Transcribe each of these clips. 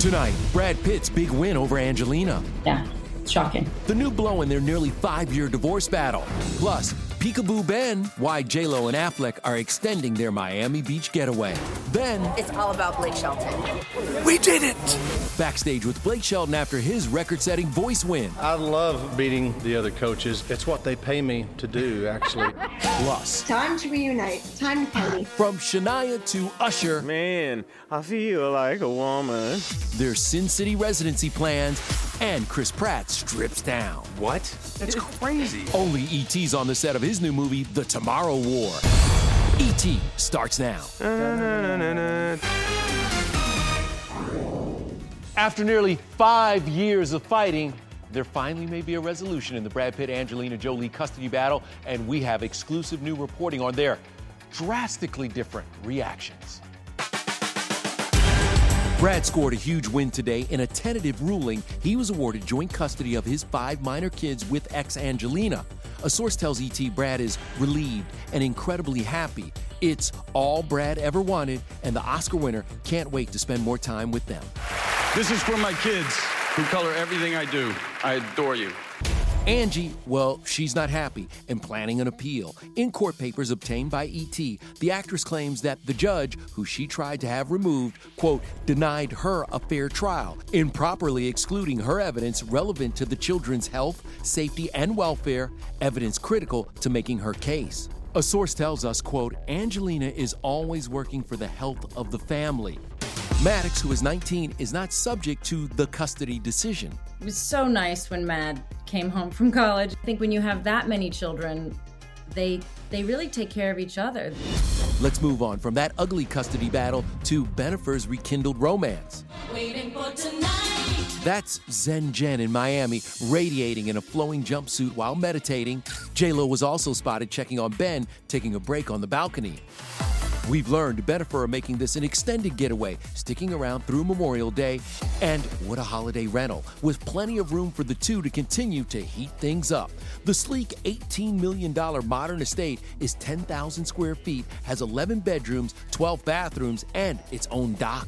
Tonight, Brad Pitt's big win over Angelina. Yeah, shocking. The new blow in their nearly five-year divorce battle. Plus, Peekaboo Ben, why J-Lo and Affleck are extending their Miami Beach getaway. Then, it's all about Blake Shelton. We did it! Backstage with Blake Shelton after his record-setting voice win. I love beating the other coaches. It's what they pay me to do, actually. Plus, time to reunite. Time to party. From Shania to Usher. Man, I feel like a woman. Their Sin City residency plans and Chris Pratt strips down. What? That's crazy. Only E.T.'s on the set of his new movie, The Tomorrow War. E.T. starts now. After nearly five years of fighting, there finally may be a resolution in the Brad Pitt Angelina Jolie custody battle, and we have exclusive new reporting on their drastically different reactions. Brad scored a huge win today in a tentative ruling. He was awarded joint custody of his five minor kids with ex Angelina. A source tells ET Brad is relieved and incredibly happy. It's all Brad ever wanted, and the Oscar winner can't wait to spend more time with them. This is for my kids who color everything I do. I adore you. Angie, well, she's not happy and planning an appeal. In court papers obtained by ET, the actress claims that the judge, who she tried to have removed, quote, denied her a fair trial, improperly excluding her evidence relevant to the children's health, safety, and welfare, evidence critical to making her case. A source tells us, quote, Angelina is always working for the health of the family. Maddox, who is 19, is not subject to the custody decision. It was so nice when Mad came home from college. I think when you have that many children, they they really take care of each other. Let's move on from that ugly custody battle to Bennifer's rekindled romance. That's Zen Jen in Miami, radiating in a flowing jumpsuit while meditating. J-Lo was also spotted checking on Ben, taking a break on the balcony. We've learned Bennifer are making this an extended getaway, sticking around through Memorial Day. And what a holiday rental, with plenty of room for the two to continue to heat things up. The sleek $18 million modern estate is 10,000 square feet, has 11 bedrooms, 12 bathrooms, and its own dock.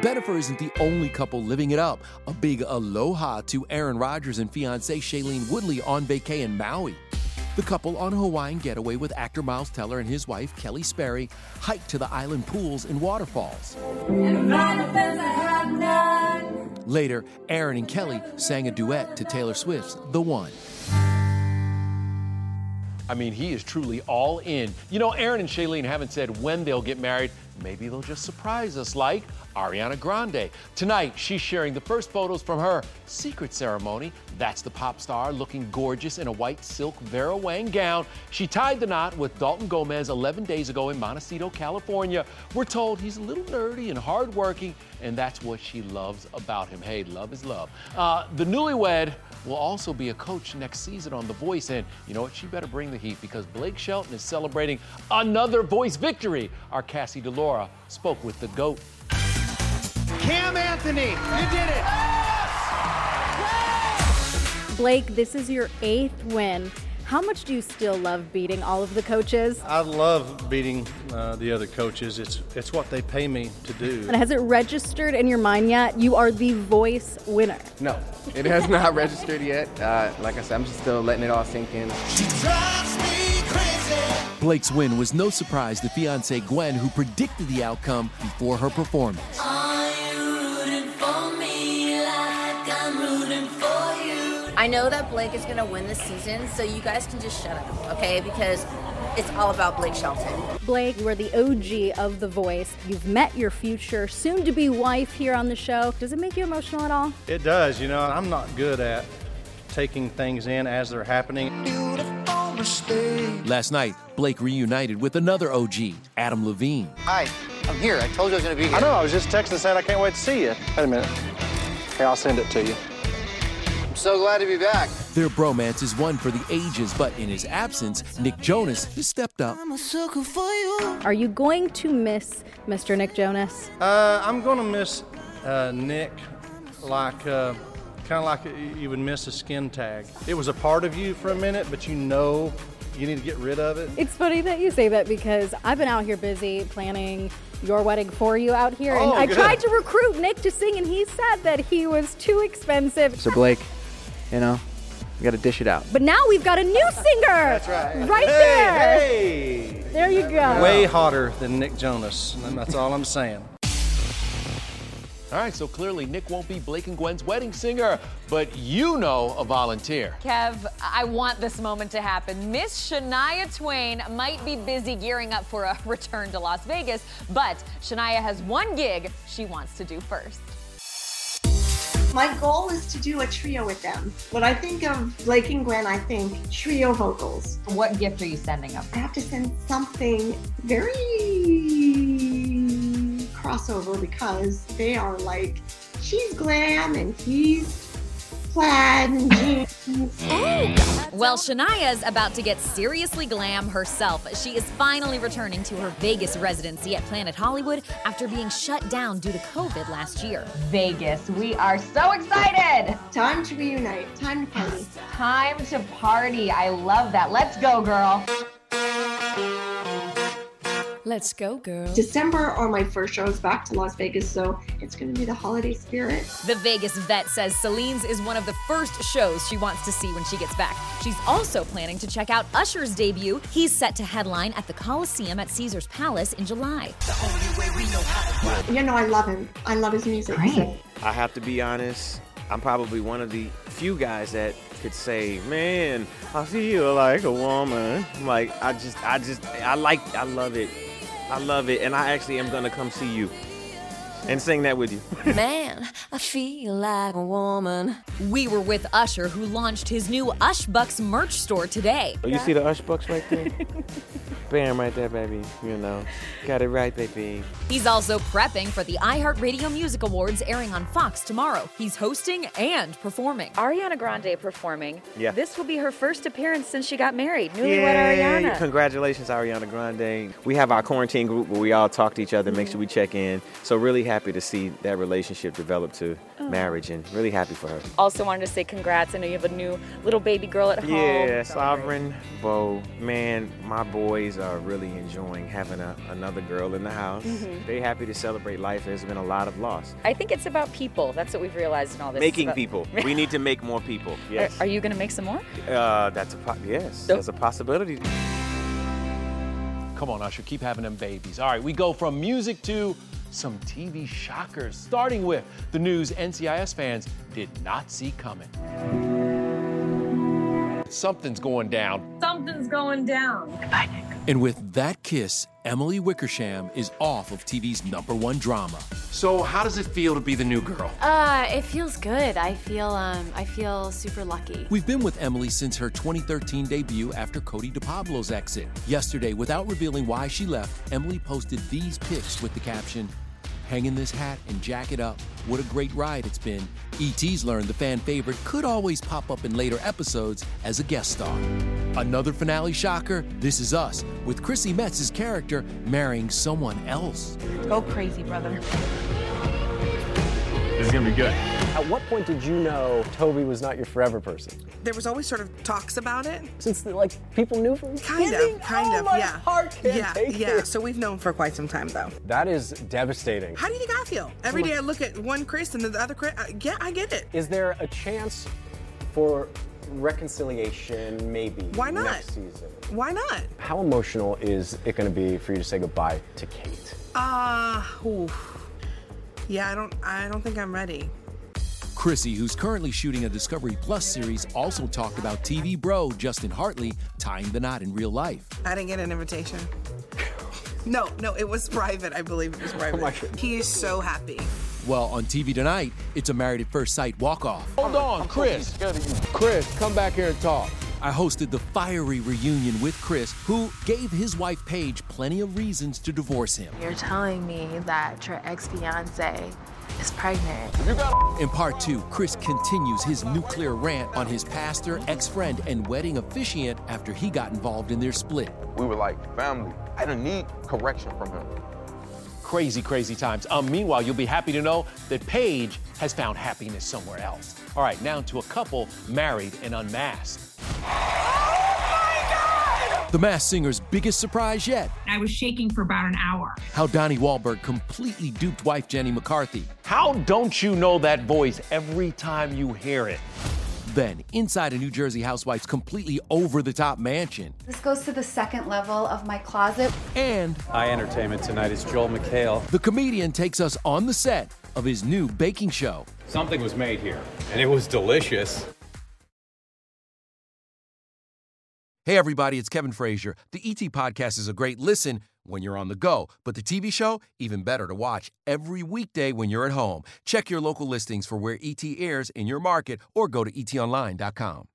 Bennifer isn't the only couple living it up. A big aloha to Aaron Rodgers and fiancee Shailene Woodley on vacay in Maui. The couple on a Hawaiian getaway with actor Miles Teller and his wife Keleigh Sperry hiked to the island pools and waterfalls. Later, Aaron and Keleigh sang a duet to Taylor Swift's The One. I mean, he is truly all in. You know, Aaron and Shailene haven't said when they'll get married. Maybe they'll just surprise us like Ariana Grande. Tonight, she's sharing the first photos from her secret ceremony. That's the pop star looking gorgeous in a white silk Vera Wang gown. She tied the knot with Dalton Gomez 11 days ago in Montecito, California. We're told he's a little nerdy and hardworking, and that's what she loves about him. Hey, love is love. Uh, the newlywed will also be a coach next season on The Voice, and you know what? She better bring the heat because Blake Shelton is celebrating another Voice victory. Our Cassie DiLaura spoke with the GOAT. Cam Anthony, you did it! Blake, this is your eighth win. How much do you still love beating all of the coaches? I love beating uh, the other coaches. It's it's what they pay me to do. And has it registered in your mind yet? You are the voice winner. No, it has not registered yet. Uh, like I said, I'm just still letting it all sink in. Blake's win was no surprise to fiancee Gwen, who predicted the outcome before her performance. I know that Blake is going to win this season, so you guys can just shut up, okay? Because it's all about Blake Shelton. Blake, you are the OG of The Voice. You've met your future, soon to be wife here on the show. Does it make you emotional at all? It does. You know, I'm not good at taking things in as they're happening. Last night, Blake reunited with another OG, Adam Levine. Hi, I'm here. I told you I was going to be here. I know, I was just texting saying I can't wait to see you. Wait a minute. Hey, I'll send it to you. I'm so glad to be back. Their bromance is one for the ages, but in his absence, Nick Jonas has stepped up. Are you going to miss Mr. Nick Jonas? Uh, I'm going to miss uh, Nick like, uh, kind of like you would miss a skin tag. It was a part of you for a minute, but you know you need to get rid of it. It's funny that you say that because I've been out here busy planning your wedding for you out here, and Oh, I good. tried to recruit Nick to sing, and he said that he was too expensive. So Blake, you know, you gotta dish it out. But now we've got a new singer. That's right. Right Hey, there. Hey! There you go. Way hotter than Nick Jonas, that's all I'm saying. All right, so clearly Nick won't be Blake and Gwen's wedding singer, but you know a volunteer. Kev, I want this moment to happen. Miss Shania Twain might be busy gearing up for a return to Las Vegas, but Shania has one gig she wants to do first. My goal is to do a trio with them. When I think of Blake and Gwen, I think trio vocals. What gift are you sending them? I have to send something very crossover because they are like, she's glam and he's plaid and jeans. Well, Shania's about to get seriously glam herself. She is finally returning to her Vegas residency at Planet Hollywood after being shut down due to COVID last year. Vegas, we are so excited! Time to reunite. Time to party. Time to party. I love that. Let's go, girl. Let's go, girl. December are my first shows back to Las Vegas, so it's going to be the holiday spirit. The Vegas vet says Celine's is one of the first shows she wants to see when she gets back. She's also planning to check out Usher's debut. He's set to headline at the Coliseum at Caesar's Palace in July. You know, I love him. I love his music. so- I have to be honest. I'm probably one of the few guys that could say, "Man, I feel like a woman." Like I just, I just, I like, I love it. I love it, and I actually am gonna come see you and sing that with you. Man, I feel like a woman. We were with Usher, who launched his new Ushbucks merch store today. Oh, you see the Ush Bucks right there? Bam, right there, baby. You know, got it right, baby. He's also prepping for the iHeartRadio Music Awards airing on Fox tomorrow. He's hosting and performing. Ariana Grande performing. Yeah. This will be her first appearance since she got married. Newlywed Ariana. Congratulations, Ariana Grande. We have our quarantine group where we all talk to each other, make sure we check in. So really happy to see that relationship develop to Oh. marriage and really happy for her. Also wanted to say congrats. I know you have a new little baby girl at home. Yeah, Sovereign, Bo, man, my boys are really enjoying having a, another girl in the house. Mhm. They happy to celebrate life. There's been a lot of loss. I think it's about people. That's what we've realized in all this. Making about- people. we need to make more people. Yes. Are, are you going to make some more? Uh, that's a po- yes. There's a possibility. Come on, Usher, keep having them babies. All right, we go from music to some TV shockers, starting with the news NCIS fans did not see coming. Something's going down. Something's going down. And with that kiss, Emily Wickersham is off of TV's number one drama. So, how does it feel to be the new girl? Uh, it feels good. I feel um I feel super lucky. We've been with Emily since her 2013 debut after Cote de Pablo's exit. Yesterday, without revealing why she left, Emily posted these pics with the caption, Hanging this hat and jacket up. What a great ride it's been. ET's learned the fan favorite could always pop up in later episodes as a guest star. Another finale shocker, This Is Us, with Chrissy Metz's character marrying someone else. Go crazy, brother. This is gonna be good. At what point did you know Toby was not your forever person? There was always sort of talks about it. Since like people knew from Kind beginning? of, kind Oh, of, my yeah. heart can't yeah, take yeah. it. So we've known for quite some time, though. That is devastating. How do you think I feel? Every day I look at one Chris and then the other Chris. Uh, yeah, I get it. Is there a chance for reconciliation maybe Why not? next season? Why not? How emotional is it going to be for you to say goodbye to Kate? Uh, oof. Yeah. I don't. I don't think I'm ready. Chrissy, who's currently shooting a Discovery Plus series, also talked about TV bro Justin Hartley tying the knot in real life. I didn't get an invitation. No, no, it was private. I believe it was private. he is so happy. Well, on TV tonight, it's a Married at First Sight walk-off. Hold on, Chris. Chris, come back here and talk. I hosted the fiery reunion with Chris, who gave his wife Paige plenty of reasons to divorce him. You're telling me that your ex fiance is pregnant. In part two, Chris continues his nuclear rant on his pastor, ex friend, and wedding officiant after he got involved in their split. We were like family. I didn't need correction from him. Crazy, crazy times. Um, meanwhile, you'll be happy to know that Paige has found happiness somewhere else. All right, now to a couple married and unmasked. The Masked Singer's biggest surprise yet. I was shaking for about an hour. How Donnie Wahlberg completely duped wife Jenny McCarthy. How don't you know that voice every time you hear it? Then, inside a New Jersey housewife's completely over the top mansion. This goes to the second level of my closet. And High entertainment tonight is Joel McHale. the comedian takes us on the set of his new baking show. Something was made here, and it was delicious. Hey, everybody, it's Kevin Frazier. The ET Podcast is a great listen when you're on the go, but the TV show, even better to watch every weekday when you're at home. Check your local listings for where ET airs in your market or go to etonline.com.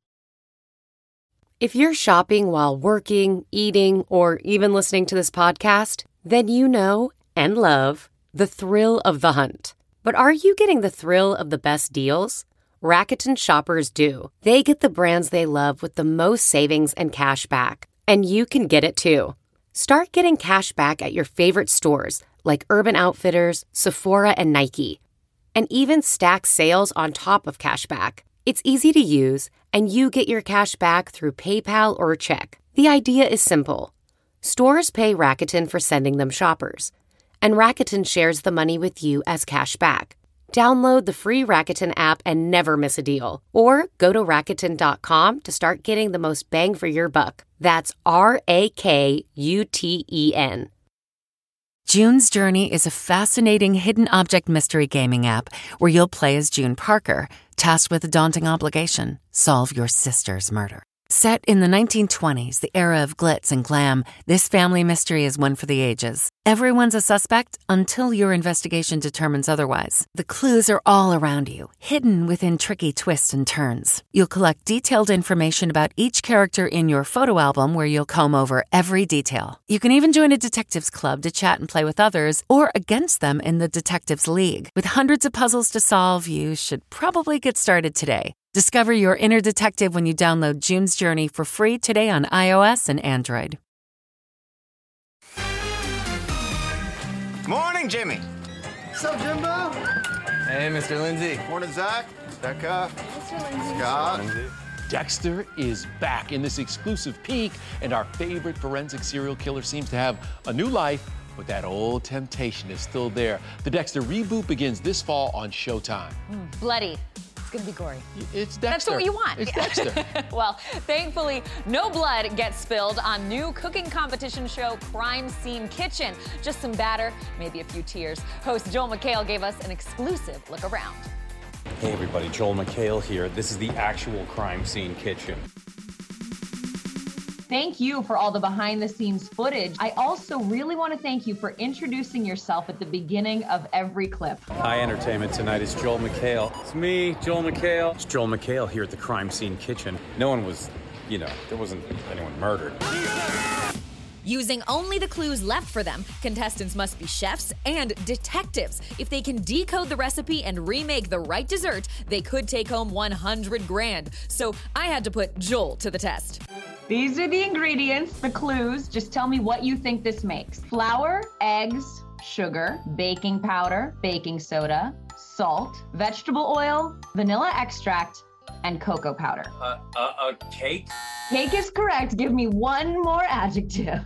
If you're shopping while working, eating, or even listening to this podcast, then you know and love the thrill of the hunt. But are you getting the thrill of the best deals? Rakuten shoppers do. They get the brands they love with the most savings and cash back. And you can get it too. Start getting cash back at your favorite stores like Urban Outfitters, Sephora, and Nike. And even stack sales on top of cash back. It's easy to use, and you get your cash back through PayPal or check. The idea is simple. Stores pay Rakuten for sending them shoppers, and Rakuten shares the money with you as cash back. Download the free Rakuten app and never miss a deal. Or go to Rakuten.com to start getting the most bang for your buck. That's R A K U T E N. June's Journey is a fascinating hidden object mystery gaming app where you'll play as June Parker, tasked with a daunting obligation solve your sister's murder. Set in the 1920s, the era of glitz and glam, this family mystery is one for the ages. Everyone's a suspect until your investigation determines otherwise. The clues are all around you, hidden within tricky twists and turns. You'll collect detailed information about each character in your photo album where you'll comb over every detail. You can even join a detectives club to chat and play with others or against them in the Detectives League. With hundreds of puzzles to solve, you should probably get started today. Discover your inner detective when you download June's Journey for free today on iOS and Android. Morning, Jimmy. What's up, Jimbo? Hey, Mr. Lindsay. Morning, Zach. Becca. Mr. Lindsay. Scott. Dexter is back in this exclusive peek, and our favorite forensic serial killer seems to have a new life, but that old temptation is still there. The Dexter reboot begins this fall on Showtime. Hmm, bloody. It's gonna be gory. It's That's what you want. It's Dexter. well, thankfully, no blood gets spilled on new cooking competition show Crime Scene Kitchen. Just some batter, maybe a few tears. Host Joel McHale gave us an exclusive look around. Hey, everybody, Joel McHale here. This is the actual crime scene kitchen. Thank you for all the behind the scenes footage. I also really want to thank you for introducing yourself at the beginning of every clip. Hi, entertainment tonight is Joel McHale. It's me, Joel McHale. It's Joel McHale here at the crime scene kitchen. No one was, you know, there wasn't anyone murdered. Using only the clues left for them, contestants must be chefs and detectives. If they can decode the recipe and remake the right dessert, they could take home 100 grand. So I had to put Joel to the test. These are the ingredients, the clues. Just tell me what you think this makes flour, eggs, sugar, baking powder, baking soda, salt, vegetable oil, vanilla extract, and cocoa powder. Uh, uh, a cake? Cake is correct. Give me one more adjective.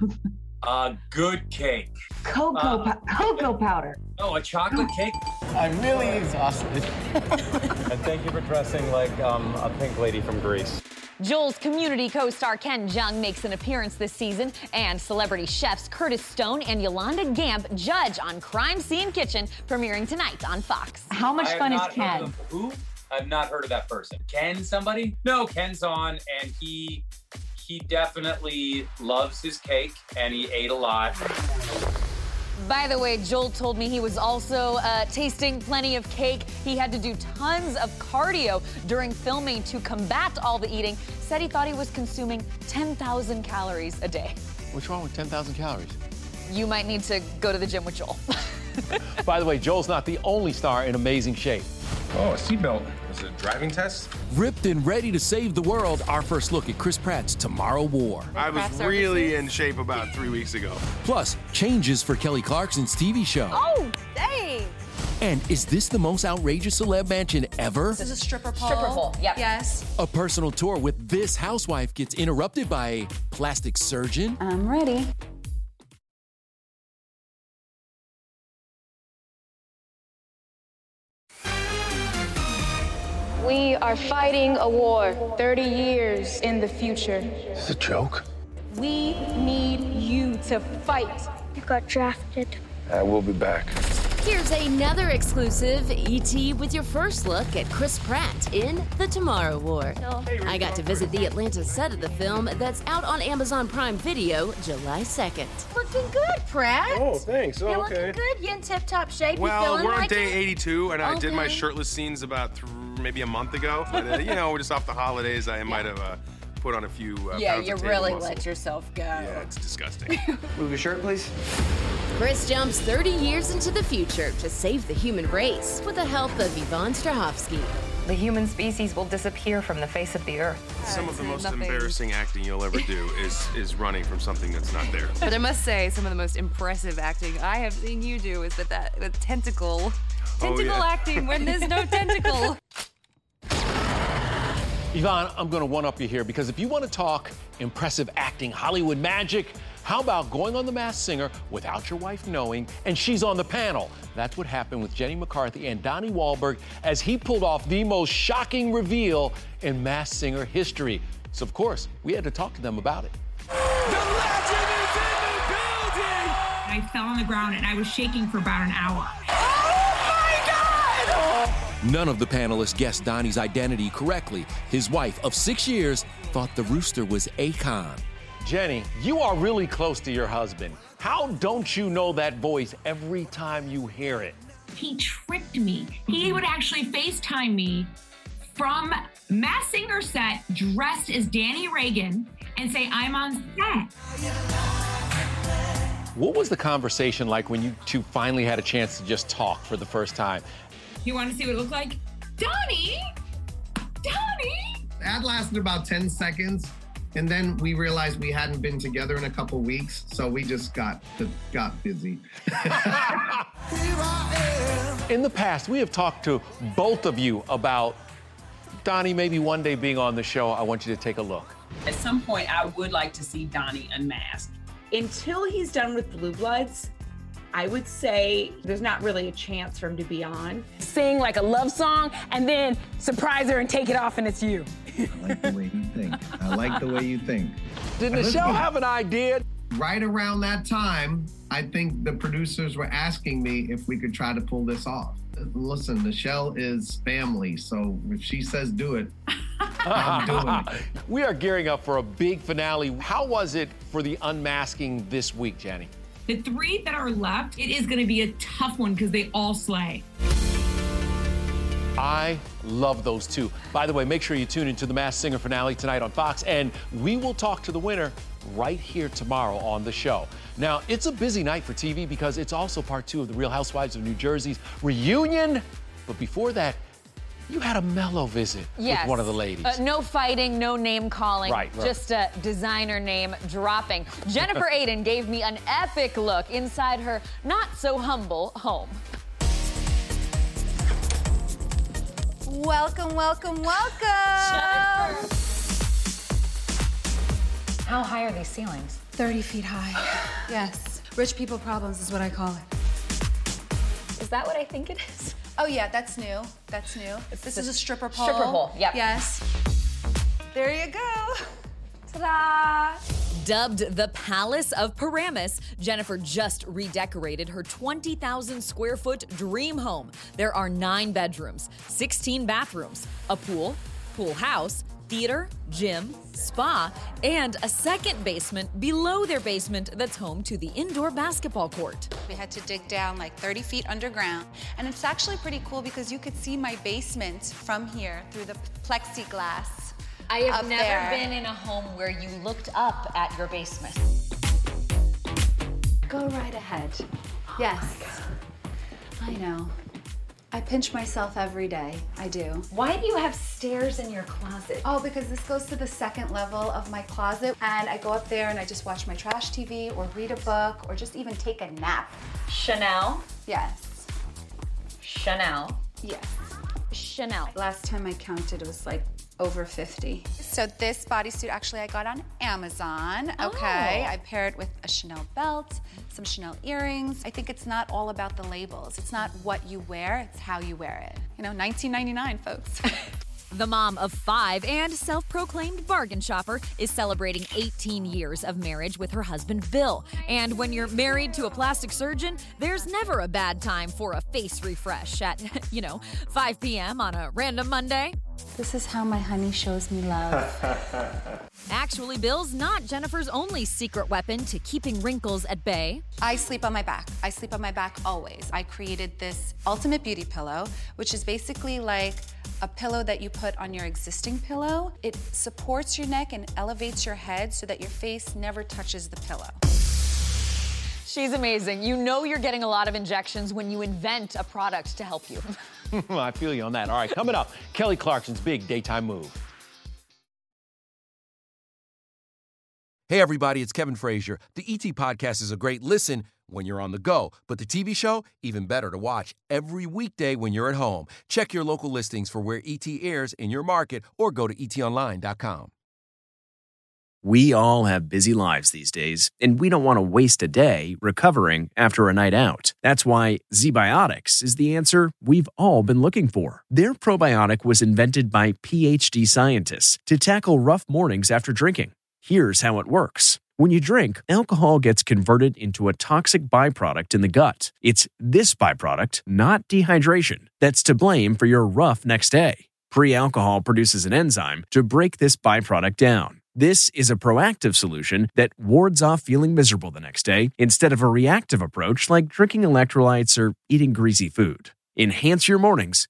A good cake. Cocoa, Uh, pow- cocoa powder. Oh, a chocolate cake? I'm really exhausted. and thank you for dressing like um, a pink lady from Grease. Joel's community co star Ken Jeong makes an appearance this season, and celebrity chefs Curtis Stone and Yolanda Gampp judge on Crime Scene Kitchen, premiering tonight on Fox. How much I have fun is not heard Ken? of- Who? I've not heard of that person. Ken somebody? No, Ken's on and he he definitely loves his cake and he ate a lot. By the way, Joel told me he was also uh, tasting plenty of cake. He had to do tons of cardio during filming to combat all the eating. Said he thought he was consuming 10,000 calories a day. What's wrong with 10,000 calories? You might need to go to the gym with Joel. By the way, Joel's not the only star in amazing shape. Oh, a seatbelt. Was it a driving test? Ripped and ready to save the world, our first look at Chris Pratt's Tomorrow War. I was really in shape about three weeks ago. Plus, changes for Kelly Clarkson's TV show. Oh, dang! And is this the most outrageous celeb mansion ever? This is a stripper pole. Stripper pole, yep. Yes. A personal tour with this housewife gets interrupted by a plastic surgeon. I'm ready. We are fighting a war 30 years in the future. Is this a joke? We need you to fight. You got drafted. I will be back. Here's another exclusive ET with your first look at Chris Pratt in The Tomorrow War. I got to visit the Atlanta set of the film that's out on Amazon Prime Video July 2nd. Looking good, Pratt. Oh, thanks. Oh, You're okay. looking good. You in tip-top shape. Well, feeling we're on like day it? 82, and I did my shirtless scenes about th- maybe a month ago. But, uh, you know, we're just off the holidays. I might have uh, put on a few uh, yeah, pounds you of table really muscle. let yourself go. Yeah, it's disgusting. Move your shirt, please. Chris jumps 30 years into the future to save the human race with the help of Yvonne Strahovski. The human species will disappear from the face of the earth. Some of the most Nothing. embarrassing acting you'll ever do is is running from something that's not there. But I must say, some of the most impressive acting I have seen you do is that that, that tentacle, tentacle yeah. acting when there's no tentacle. Yvonne, I'm going to one up you here because if you want to talk impressive acting, Hollywood magic, how about going on The Masked Singer without your wife knowing and she's on the panel? That's what happened with Jenny McCarthy and Donnie Wahlberg as he pulled off the most shocking reveal in Masked Singer history. So, of course, we had to talk to them about it. I fell on the ground and I was shaking for about an hour. None of the panelists guessed Donnie's identity correctly. His wife of six years thought the rooster was Akon. Jenny, you are really close to your husband. How don't you know that voice every time you hear it? He tricked me. He would actually FaceTime me from Masked Singer set dressed as Danny Reagan and say, I'm on set. What was the conversation like when you two finally had a chance to just talk for the first time? You want to see what it looked like? Donnie! Donnie! That lasted about 10 seconds. And then we realized we hadn't been together in a couple weeks, so we just got got busy. In the past, we have talked to both of you about Donnie maybe one day being on the show. I want you to take a look. At some point, I would like to see Donnie unmasked. Until he's done with Blue Bloods, I would say there's not really a chance for him to be on. Sing like a love song and then surprise her and take it off and it's you. I like the way you think. I like the way you think. Did Michelle have an idea? Right around that time, I think the producers were asking me if we could try to pull this off. Listen, Michelle is family, so if she says do it, I'm doing it. We are gearing up for a big finale. How was it for the unmasking this week, Jenny? The three that are left, it is going to be a tough one because they all slay. I love those two. By the way, make sure you tune into the Masked Singer finale tonight on Fox, and we will talk to the winner right here tomorrow on the show. Now, it's a busy night for TV because it's also part two of the Real Housewives of New Jersey's reunion. But before that, you had a mellow visit Yes. with one of the ladies. Uh, no fighting, no name calling. Right, right. Just a designer name dropping. Jennifer Aydin gave me an epic look inside her not so humble home. Welcome, welcome, welcome. How high are these ceilings? 30 feet high. Yes. Rich people problems is what I call it. Is that what I think it is? Oh, yeah, that's new. That's new. this is a stripper pole. Stripper pole, yep. Yes. There you go. Ta-da! Dubbed the Palace of Paramus, Jennifer just redecorated her 20,000 square foot dream home. There are nine bedrooms, 16 bathrooms, a pool, pool house, theater, gym, spa, and a second basement below their basement that's home to the indoor basketball court. We had to dig down like 30 feet underground. And it's actually pretty cool because you could see my basement from here through the plexiglass. I have never there. been in a home where you looked up at your basement. Go right ahead. Yes. Oh I know. I pinch myself every day. I do. Why do you have stairs in your closet? Oh, because this goes to the second level of my closet. And I go up there and I just watch my trash TV or read a book or just even take a nap. Chanel? Yes. Chanel. Yes. Chanel. Last time I counted, it was like over 50. So this bodysuit actually I got on Amazon. Oh. Okay. Oh. I paired it with a Chanel belt, some Chanel earrings. I think it's not all about the labels. It's not what you wear, it's how you wear it. You know, 1999, folks. The mom of five and self proclaimed bargain shopper is celebrating 18 years of marriage with her husband Bill. And when you're married to a plastic surgeon, there's never a bad time for a face refresh at, you know, 5 p.m. on a random Monday. This is how my honey shows me love. Actually, Bill's not Jennifer's only secret weapon to keeping wrinkles at bay. I sleep on my back. I sleep on my back always. I created this ultimate beauty pillow, which is basically like a pillow that you put on your existing pillow. It supports your neck and elevates your head so that your face never touches the pillow. She's amazing. You know you're getting a lot of injections when you invent a product to help you. I feel you on that. All right, coming up, Kelly Clarkson's big daytime move. Hey, everybody, it's Kevin Frazier. The ET Podcast is a great listen when you're on the go, but the TV show, even better to watch every weekday when you're at home. Check your local listings for where ET airs in your market or go to etonline.com. We all have busy lives these days, and we don't want to waste a day recovering after a night out. That's why ZBiotics is the answer we've all been looking for. Their probiotic was invented by PhD scientists to tackle rough mornings after drinking. Here's how it works. When you drink, alcohol gets converted into a toxic byproduct in the gut. It's this byproduct, not dehydration, that's to blame for your rough next day. Pre alcohol produces an enzyme to break this byproduct down. This is a proactive solution that wards off feeling miserable the next day instead of a reactive approach like drinking electrolytes or eating greasy food. Enhance your mornings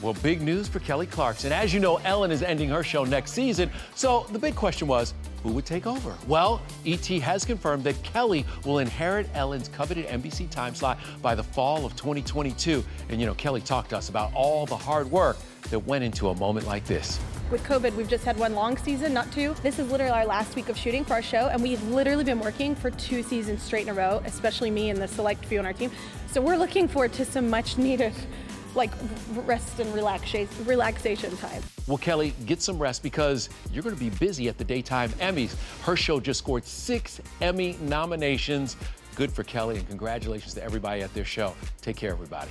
Well, big news for Kelly Clarkson. As you know, Ellen is ending her show next season. So the big question was, who would take over? Well, ET has confirmed that Kelly will inherit Ellen's coveted NBC time slot by the fall of 2022. And you know, Kelly talked to us about all the hard work that went into a moment like this. With COVID, we've just had one long season, not two. This is literally our last week of shooting for our show, and we've literally been working for two seasons straight in a row, especially me and the select few on our team. So we're looking forward to some much needed like rest and relaxation relaxation time. Well, Kelly, get some rest because you're going to be busy at the daytime Emmys. Her show just scored six Emmy nominations. Good for Kelly, and congratulations to everybody at their show. Take care, everybody.